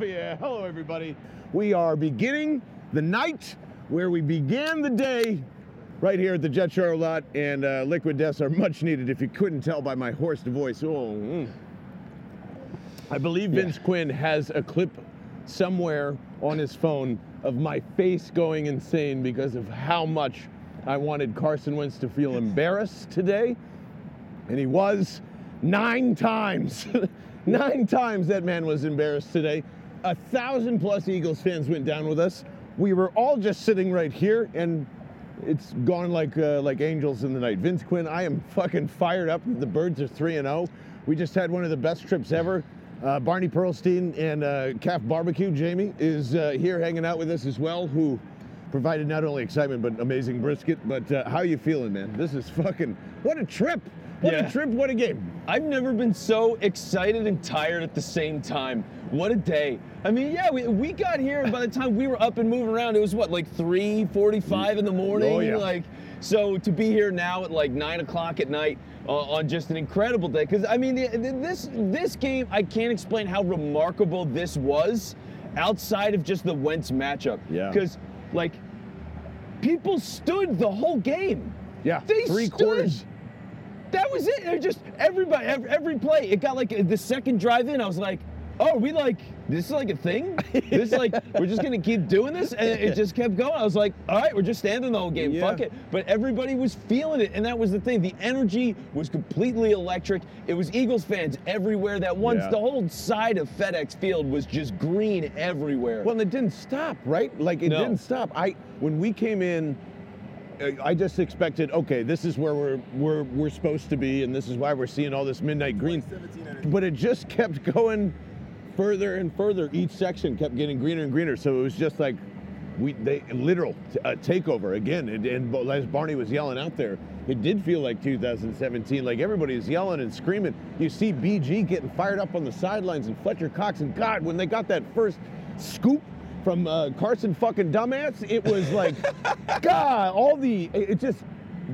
Yeah, hello everybody. We are beginning the night where we began the day right here at the Jet Charter lot, and uh, liquid deaths are much needed. If you couldn't tell by my hoarse voice, oh, mm. I believe Vince Quinn has a clip somewhere on his phone of my face going insane because of how much I wanted Carson Wentz to feel embarrassed today, and he was nine times. nine times that man was embarrassed today. A thousand plus Eagles fans went down with us. We were all just sitting right here, and it's gone like uh, like angels in the night. Vince Quinn, I am fucking fired up. The Birds are three and zero. We just had one of the best trips ever. Uh, Barney Pearlstein and uh, Calf Barbecue, Jamie, is uh, here hanging out with us as well, who provided not only excitement but amazing brisket. But uh, how you feeling, man? This is fucking what a trip! What Yeah. a trip! What a game! I've never been so excited and tired at the same time. What a day. I mean, yeah, we, we got here, by the time we were up and moving around, it was what, like 3.45 in the morning? Oh, yeah. Like, so to be here now at like 9 o'clock at night uh, on just an incredible day. Because, I mean, the- the- this, this game, I can't explain how remarkable this was outside of just the Wentz matchup. Yeah. Because, like, people stood the whole game. Yeah, They three stood. quarters. That was it. It just everybody, every, every play. It got like the second drive in. I was like, oh, we like this is like a thing. This is like we're just gonna keep doing this, and it just kept going. I was like, all right, we're just standing the whole game. Yeah. Fuck it. But everybody was feeling it, and that was the thing. The energy was completely electric. It was Eagles fans everywhere. That once Yeah. the whole side of FedEx Field was just green everywhere. Well, and it didn't stop, right? Like it No. didn't stop. I when we came in, I- just expected, okay, this is where we're we're we're supposed to be, and this is why we're seeing all this midnight green. But it just kept going further and further. Each section kept getting greener and greener. So it was just like we they literal t- uh, takeover again. And, and as Barney was yelling out there, it did feel like 2017. Like everybody is yelling and screaming. You see BG getting fired up on the sidelines and Fletcher Cox and God when they got that first scoop from uh, Carson fucking dumbass, it was like God. All the it just.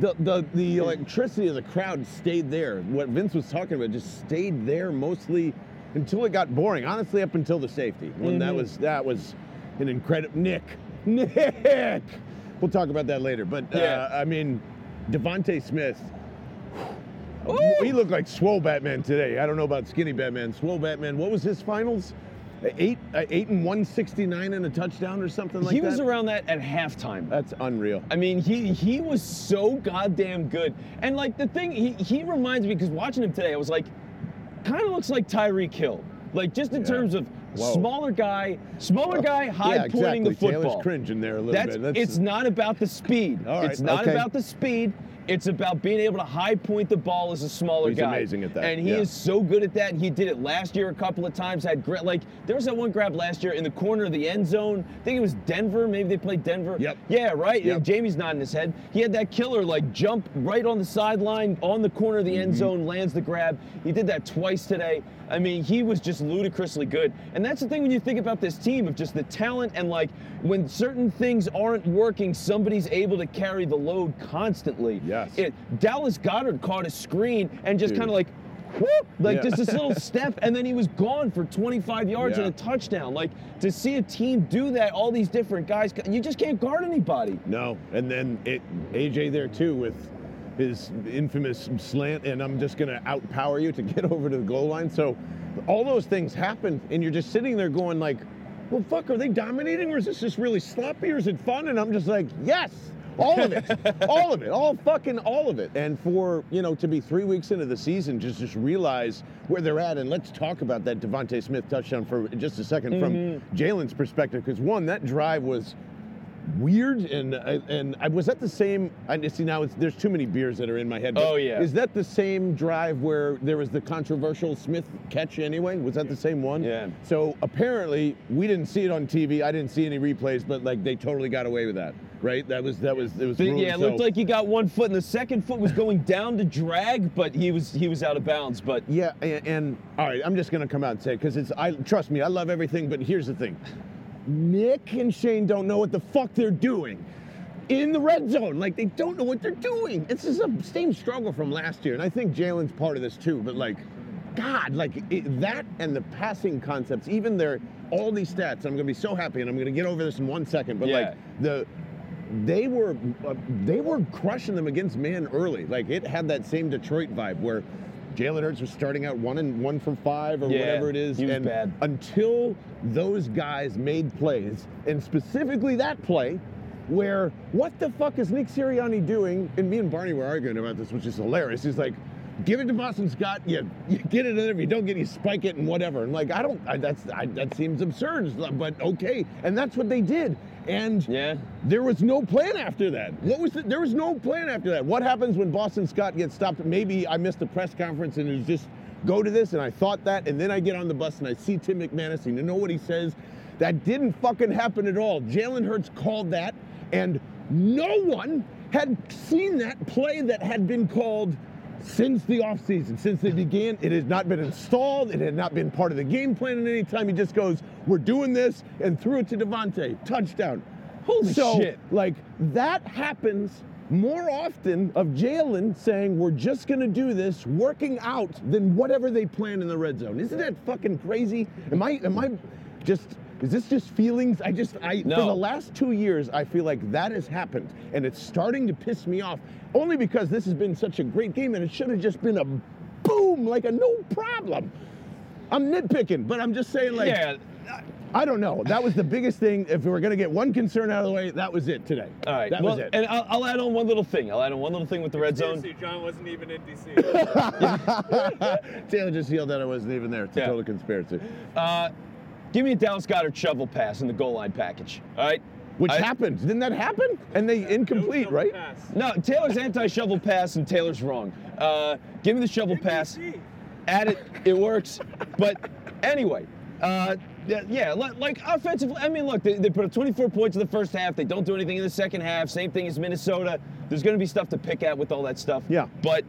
The, the the electricity of the crowd stayed there. What Vince was talking about just stayed there mostly until it got boring. Honestly, up until the safety when that Mhm. was that was an incredible Nick. Nick. We'll talk about that later. But uh, Yeah. I mean, DeVonta Smith. Ooh. He looked like Swole Batman today. I don't know about Skinny Batman. Swole Batman. What was his finals? Eight, uh, eight and one sixty nine and a touchdown or something like he that. He was around that at halftime. That's unreal. I mean, he he was so goddamn good. And like the thing, he he reminds me because watching him today, I was like, kind of looks like Tyreek Hill. Like just in Yeah. terms of Whoa. smaller guy, smaller guy, high yeah, pointing exactly. the football. Taylor's cringing there a little That's, bit. it's not about the speed. All right, it's not okay. about the speed. It's about being able to high point the ball as a smaller He's guy. amazing at that, And he yeah. is so good at that. He did it last year a couple of times. Had gra- like there was that one grab last year in the corner of the end zone. I think it was Denver. Maybe they played Denver. Yep. Yeah, right. Yep. Jamie's nodding his head. He had that killer like jump right on the sideline on the corner of the end Mm-hmm. zone, lands the grab. He did that twice today. I mean, he was just ludicrously good. And that's the thing when you think about this team of just the talent and like when certain things aren't working, somebody's able to carry the load constantly. Yes. It, Dallas Goedert caught a screen and just kind of like. Whoop, like Yeah. just this little step, and then he was gone for 25 yards Yeah. and a touchdown. Like to see a team do that, all these different guys, you just can't guard anybody. No, and then it AJ there too with his infamous slant, and I'm just gonna outpower you to get over to the goal line. So all those things happen, and you're just sitting there going like, "Well, fuck, are they dominating, or is this just really sloppy, or is it fun?" And I'm just like, "Yes." All of it, all of it, all fucking all of it. And for you know to be three weeks into the season, just just realize where they're at, and let's talk about that DeVonta Smith touchdown for just a 2nd from mm-hmm. Jalen's perspective, because one, that drive was weird and and I was at the same I see now it's there's too many beers that are in my head. Oh, yeah. Is that the same drive where there was the controversial Smith catch anyway? Was that the same one? Yeah. So apparently we didn't see it on TV. I didn't see any replays, but like they totally got away with that, right? That was that was it was yeah, it looked like he got one foot, and the second foot was going down to drag, but he was he was out of bounds. But Yeah, and, and all right, I'm just gonna come out and say because it's I trust me, I love everything, but here's the thing: Nick and Shane don't know what the fuck they're doing in the red zone. Like they don't know what they're doing. It's just a same struggle from last year, and I think Jalen's part of this too. But like, God, like it, that and the passing concepts, even their all these stats. I'm gonna be so happy, and I'm gonna get over this in one second. But Yeah. like the they were uh, they were crushing them against man early. Like it had that same Detroit vibe where Jalen Hurts was starting out one and one for five or Yeah, whatever it is, he was and bad. until those guys made plays, and specifically that play. Where what the fuck is Nick Sirianni doing? And me and Barney were arguing about this, which is hilarious. He's like, "Give it to Boston Scott. You, you get it in there. If you don't get, it, you spike it and whatever." And like, I don't. I, that's I, that seems absurd, but okay. And that's what they did. And Yeah. there was no plan after that. What was the, there was no plan after that. What happens when Boston Scott gets stopped? Maybe I missed a press conference and it was just go to this and I thought that and then I get on the bus and I see Tim McManus and you know what he says? That didn't fucking happen at all. Jalen Hurts called that and no one had seen that play that had been called since the offseason, since they began. It has not been installed. It had not been part of the game plan at any time. He just goes, we're doing this, and threw it to DeVonta. Touchdown. Holy so, shit. like, that happens more often of Jalen saying, we're just going to do this, working out, than whatever they plan in the red zone. Isn't that fucking crazy? Am I, am I just, is this just feelings? I just, I, no. for the last two years, I feel like that has happened, and it's starting to piss me off, only because this has been such a great game, and it should have just been a boom, like a no problem. I'm nitpicking, but I'm just saying, like, yeah. I don't know. That was the biggest thing. If we were going to get one concern out of the way, that was it today. All right. That well, was it. and I'll, I'll add on one little thing. I'll add on one little thing with the red zone. Seriously, John wasn't even in DC. Taylor just yelled that I wasn't even there. It's a Yeah. total conspiracy. Uh, give me a Dallas Goedert shovel pass in the goal line package. All right. Which I- happened. Didn't that happen? And they incomplete, right? pass. No, Taylor's anti-shovel pass and Taylor's wrong. Uh, give me the shovel pass. Add it. It works. But anyway, uh, yeah, yeah, like offensively. I mean, look, they, they put up 24 points in the first half. They don't do anything in the second half. Same thing as Minnesota. There's going to be stuff to pick at with all that stuff. Yeah. But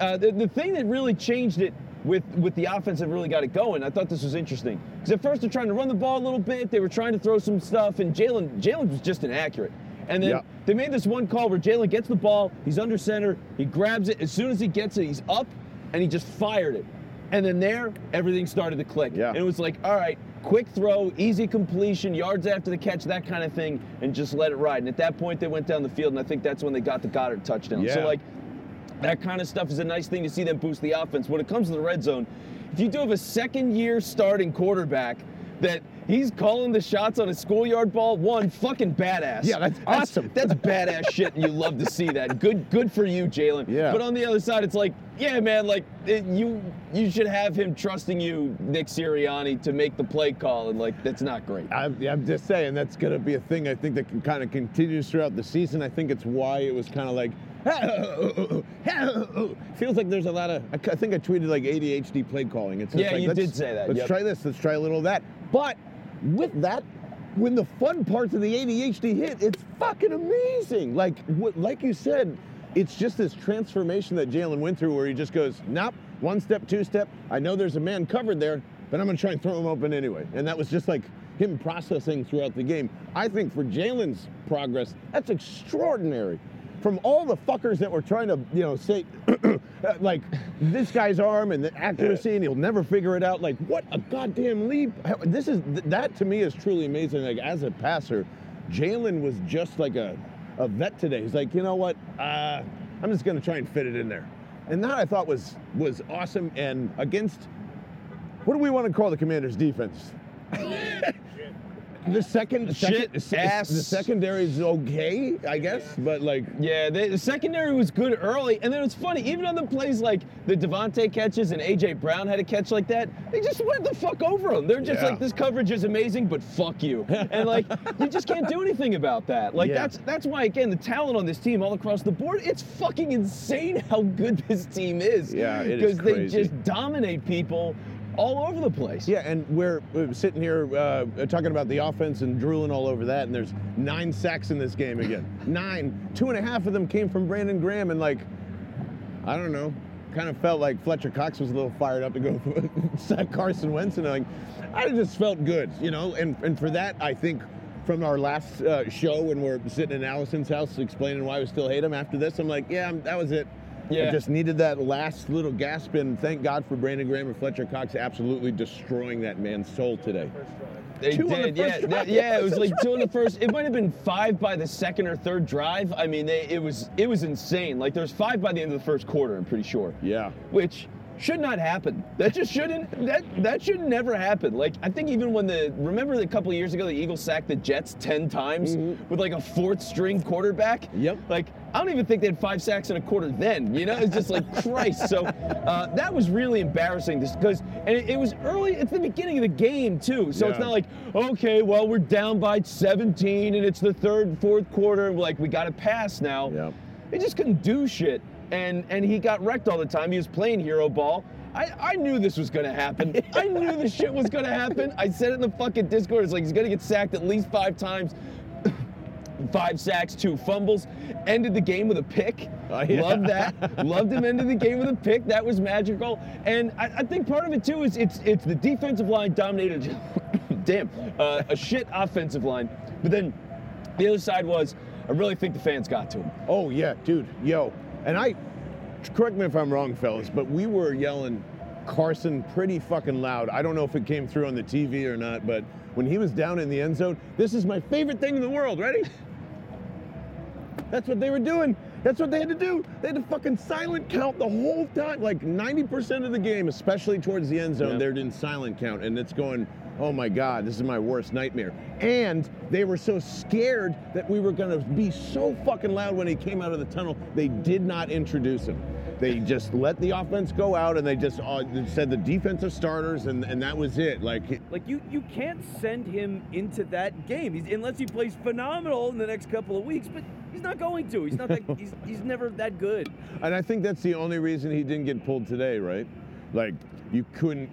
uh, the, the thing that really changed it with with the offense that really got it going, I thought this was interesting. Because at first they're trying to run the ball a little bit. They were trying to throw some stuff, and Jalen Jalen was just inaccurate. And then Yeah. they made this one call where Jalen gets the ball, he's under center, he grabs it. As soon as he gets it, he's up, and he just fired it. And then there, everything started to click. Yeah. And it was like, all right, quick throw, easy completion, yards after the catch, that kind of thing, and just let it ride. And at that point, they went down the field, and I think that's when they got the Goedert touchdown. So Yeah. like, that kind of stuff is a nice thing to see them boost the offense. When it comes to the red zone, if you do have a second year starting quarterback that he's calling the shots on a schoolyard ball, one fucking badass. Yeah, that's awesome. That's, badass shit, and you love to see that. Good, good for you, Jalen. Yeah. But on the other side, it's like, yeah, man, like it, you, you should have him trusting you, Nick Sirianni, to make the play call, and like that's not great. I'm, I'm just saying that's going to be a thing I think that can kind of continues throughout the season. I think it's why it was kind of like feels like there's a lot of. I think I tweeted like ADHD play calling. It's Yeah, like, you let's- did say that, Let's yep. try this. Let's try a little of that. But with that, when the fun parts of the ADHD hit, it's fucking amazing. Like what, like you said, it's just this transformation that Jalen went through, where he just goes, nope, one step, two step. I know there's a man covered there, but I'm gonna try and throw him open anyway. And that was just like him processing throughout the game. I think for Jalen's progress, that's extraordinary. From all the fuckers that were trying to, you know, say, like this guy's arm and the accuracy, and he'll never figure it out. Like, what a goddamn leap! This is that to me is truly amazing. Like as a passer, Jalen was just like a, a vet today. He's like, you know what? Uh, I'm just gonna try and fit it in there, and that I thought was was awesome. And against, what do we want to call the Commanders' defense? The second, Shit, second ass. the secondary is okay, I guess, but like Yeah, they, the secondary was good early, and then it's funny. Even on the plays like the DeVonta catches and AJ Brown had a catch like that, they just went the fuck over them. They're just Yeah. like, this coverage is amazing, but fuck you, and like you just can't do anything about that. Like Yeah. that's that's why again the talent on this team all across the board, it's fucking insane how good this team is. Yeah, it is because they just dominate people all over the place. Yeah, and we're, we're sitting here uh, talking about the offense and drooling all over that, and there's nine sacks in this game again. nine. Two and a half of them came from Brandon Graham, and like, I don't know, kind of felt like Fletcher Cox was a little fired up to go sack Carson Wentz, and like, I just felt good, you know, and, and for that, I think from our last uh, show when we're sitting in Allison's house explaining why we still hate him after this, I'm like, yeah, that was it. Yeah. I just needed that last little gasp, and thank God for Brandon Graham and Fletcher Cox absolutely destroying that man's soul today. They Two on the did, yeah, that- yeah. It was like two on the first. It might have been five by the second or third drive. I mean, they, it was it was insane. Like there was five by the end of the first quarter. I'm pretty sure. Yeah. Which should not happen. That just shouldn't. That that should never happen. Like I think even when the remember a couple years ago the Eagles sacked the Jets ten times with like a fourth string quarterback. Mm-hmm. Yep. Like I don't even think they had five sacks in a quarter then. You know, it's just like Christ. So uh, that was really embarrassing This because and it, it was early. It's the beginning of the game too. So it's not like okay, well we're down by 17 and it's the third, fourth quarter. and Like we got to pass now. Yep. They just couldn't do shit. And and he got wrecked all the time. He was playing hero ball. I, I knew this was gonna happen. I knew this shit was gonna happen. I said it in the fucking Discord. It's like he's gonna get sacked at least five times. Five sacks, two fumbles. Ended the game with a pick. Oh, yeah. Loved that. Loved him ending the game with a pick. That was magical. And I, I think part of it too is it's it's the defensive line dominated. damn, uh, a shit offensive line. But then the other side was, I really think the fans got to him. Oh yeah, dude, yo, and I correct me if I'm wrong, fellas, but we were yelling Carson pretty fucking loud. I don't know if it came through on the TV or not, but when he was down in the end zone, this is my favorite thing in the world. Ready? That's what they were doing. That's what they had to do. They had to fucking silent count the whole time. Like 90% of the game, especially towards the end zone, Yeah. they're in silent count. And it's going, oh my God, this is my worst nightmare. And they were so scared that we were going to be so fucking loud when he came out of the tunnel, they did not introduce him. They just let the offense go out and they just uh, said the defensive starters, and, and that was it. Like, Like you, you can't send him into that game he's, unless he plays phenomenal in the next couple of weeks. But he's not going to. He's not that. he's, he's never that good. And I think that's the only reason he didn't get pulled today, right? Like, you couldn't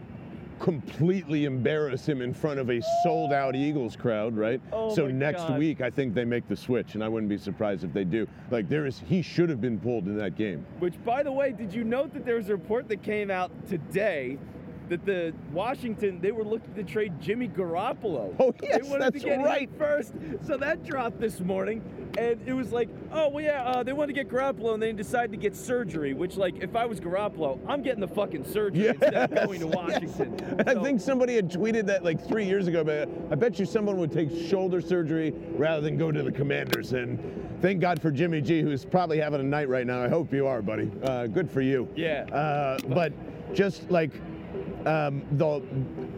completely embarrass him in front of a sold out Eagles crowd, right? Oh so next God. week, I think they make the switch, and I wouldn't be surprised if they do. Like, there is, he should have been pulled in that game. Which, by the way, did you note that there was a report that came out today that the Washington they were looking to trade Jimmy Garoppolo. Oh, yes, they wanted that's to get right. first. So that dropped this morning, and it was like, oh well, yeah, uh, they wanted to get Garoppolo, and they decided to get surgery. Which, like, if I was Garoppolo, I'm getting the fucking surgery instead of going to Washington. yes. And I think somebody had tweeted that like three years ago, but I bet you someone would take shoulder surgery rather than go to the commanders. And thank God for Jimmy G, who's probably having a night right now. I hope you are, buddy. Uh, good for you. Yeah. Uh, but just like um, the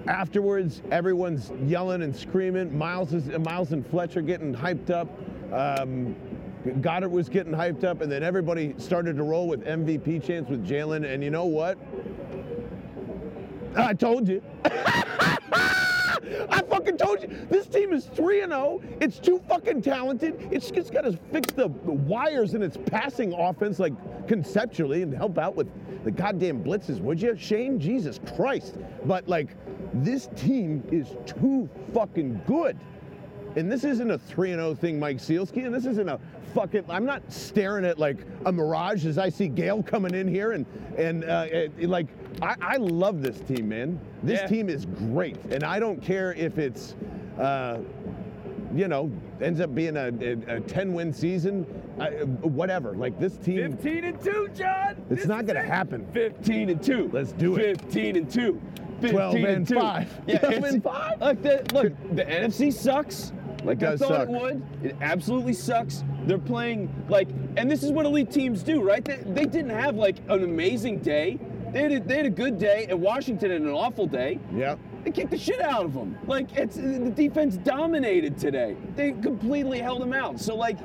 afterwards, everyone's yelling and screaming. Miles is Miles and Fletcher getting hyped up. Um, Goedert was getting hyped up, and then everybody started to roll with MVP chants with Jalen. And you know what? I told you. I fucking told you. This team is 3 and 0. It's too fucking talented. It's just got to fix the wires in its passing offense, like conceptually, and help out with the goddamn blitzes, would you? Shane, Jesus Christ. But, like, this team is too fucking good. And this isn't a 3 0 thing, Mike Sealski, and this isn't a fucking. I'm not staring at like a mirage as I see Gale coming in here, and and uh, it- like I, I love this team, man. This Yeah. team is great, and I don't care if it's, uh, you know, ends up being a, a, a 10 win season, uh, whatever. Like this team, 15 and two, John. it's This not is gonna happen. 15 and 2. Let's do it. 15 and 2. 12 and 2. five. Yeah, 12 and five. Look, the, look, the NFC sucks. Like I does thought suck. it would. It absolutely sucks. They're playing like, and this is what elite teams do, right? They, they didn't have like an amazing day. They had, a, they had a good day, and Washington had an awful day. Yeah. They kicked the shit out of them. Like it's the defense dominated today. They completely held them out. So like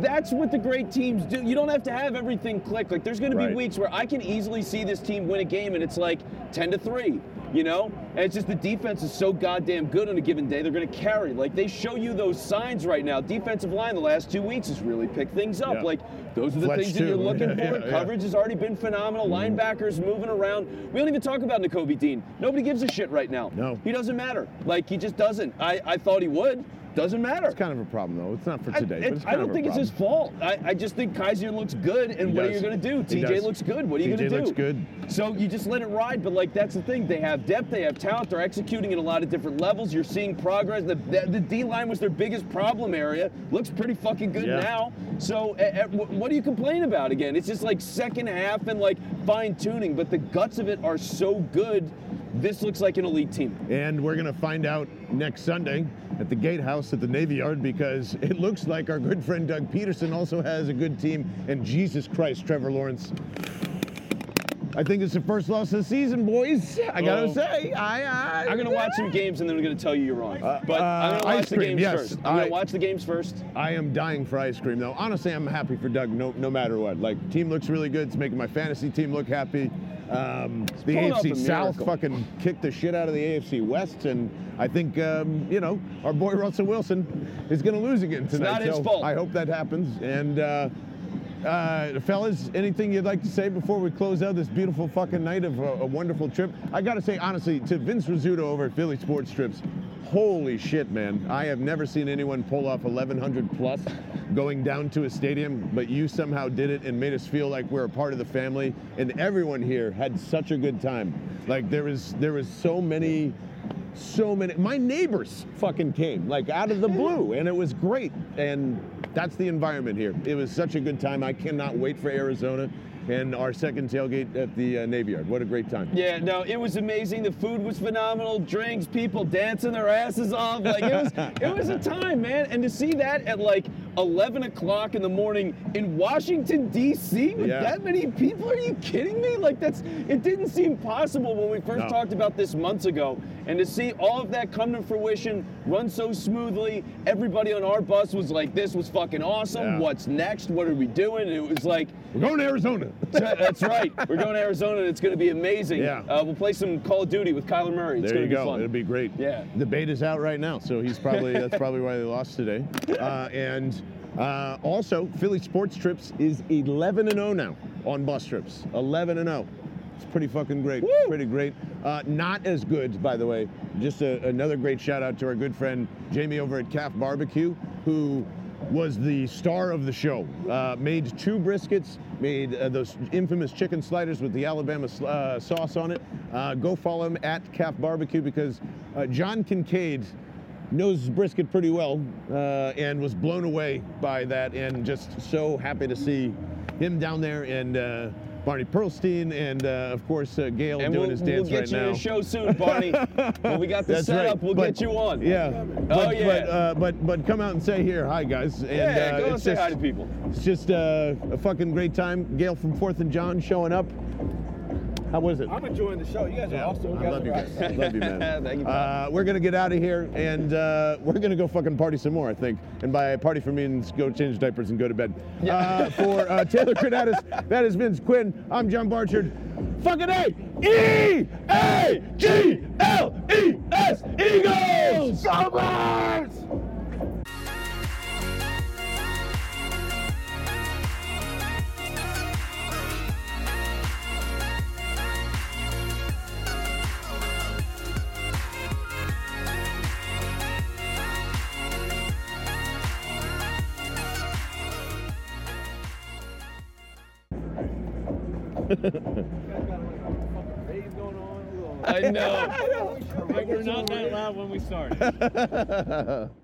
that's what the great teams do. You don't have to have everything click. Like there's going to be Right. weeks where I can easily see this team win a game and it's like 10 to 3, you know? And it's just the defense is so goddamn good on a given day. They're going to carry. Like they show you those signs right now. Defensive line the last 2 weeks has really picked things up. Yeah. Like those are the Fletch things that you're looking Yeah, for. yeah. Coverage has already been phenomenal. Mm-hmm. Linebackers moving around. We don't even talk about Nakobe Dean. Nobody gives a shit right now. No. He doesn't matter. Like he just doesn't. I, I thought he would. Doesn't matter. It's kind of a problem though. It's not for I- today. it- it's I don't think it's his fault. I, I just think Kyzir looks good, and He what are you going to do? He TJ does. looks good. What are you going to do? TJ looks good. So you just let it ride, but like that's the thing. They have depth, they have talent, they're executing at a lot of different levels. You're seeing progress. The, the, the D line was their biggest problem area. Looks pretty fucking good Yeah. now. So eh, wh- what do you complain about again? It's just like second half and like fine tuning, but the guts of it are so good. This looks like an elite team. And we're going to find out next Sunday at the Gatehouse at the Navy Yard because it looks like our good friend Doug Pederson also has a good team. And Jesus Christ, Trevor Lawrence. I think it's the first loss of the season, boys. I gotta Oh. say, I, I I'm gonna watch some games and then I'm gonna tell you you're wrong. Uh, but I'm uh, gonna watch ice the cream, games yes. first. I'm gonna I- watch the games first. I am dying for ice cream, though. Honestly, I'm happy for Doug, no, no matter what. Like, team looks really good. It's making my fantasy team look happy. Um, the AFC South miracle. fucking kicked the shit out of the AFC West, and I think um, you know our boy Russell Wilson is going to lose again tonight. not his so fault. I hope that happens. And uh, uh, fellas, anything you'd like to say before we close out this beautiful fucking night of a, a wonderful trip? I got to say honestly to Vince Rizzuto over at Philly Sports Trips. Holy shit, man! I have never seen anyone pull off 1100 plus going down to a stadium, but you somehow did it and made us feel like we're a part of the family. And everyone here had such a good time. Like there was there was so many so many my neighbors fucking came like out of the blue and it was great and that's the environment here it was such a good time i cannot wait for arizona and our second tailgate at the uh, navy yard what a great time Yeah, no, it was amazing. The food was phenomenal. Drinks, people dancing their asses off. Like it was, it was a time, man. And to see that at like 11 o'clock in the morning in Washington D.C. with Yeah. that many people, are you kidding me? Like that's, it didn't seem possible when we first No. talked about this months ago. And to see all of that come to fruition, run so smoothly, everybody on our bus was like, "This was fucking awesome. Yeah. What's next? What are we doing?" And it was like. we're going to arizona That's right. We're going to Arizona, and it's going to be amazing. Yeah. Uh, we'll play some Call of Duty with Kyler Murray. It's there going you to be go fun. it'll be great Yeah. the bait is out right now so he's probably that's probably why they lost today uh, and uh, also philly sports trips is 11 and 0 now on bus trips 11 and 0 it's pretty fucking great Woo! pretty great uh, not as good by the way just a, another great shout out to our good friend jamie over at calf barbecue who was the star of the show. Uh, made two briskets, made uh, those infamous chicken sliders with the Alabama uh, sauce on it. Uh, go follow him at Calf Barbecue because uh, John Kincaid knows brisket pretty well uh, and was blown away by that and just so happy to see him down there and uh, Barney Pearlstein and uh, of course uh, Gail And doing we'll, his we'll get right you now. show soon, Barney. when we got the That's setup, right. we'll But- get you on. Yeah. Oh, yeah. But, uh, but but come out and say here, hi guys. And, yeah, uh, go and it's say just, hi to people. It's just uh, a fucking great time. Gail from Fourth and John showing up. How was it? I'm enjoying the show. You guys are awesome. I love you guys. I love you, man. Thank you, Uh, we're gonna get out of here and uh, we're gonna go fucking party some more, I think. And by party for me means go change diapers and go to bed. Uh, for uh, Taylor Credatus, that is Vince Quinn. I'm John Barchard. Fucking A! E A G L E S Eagles! Summers! I know. We're not that loud when we started.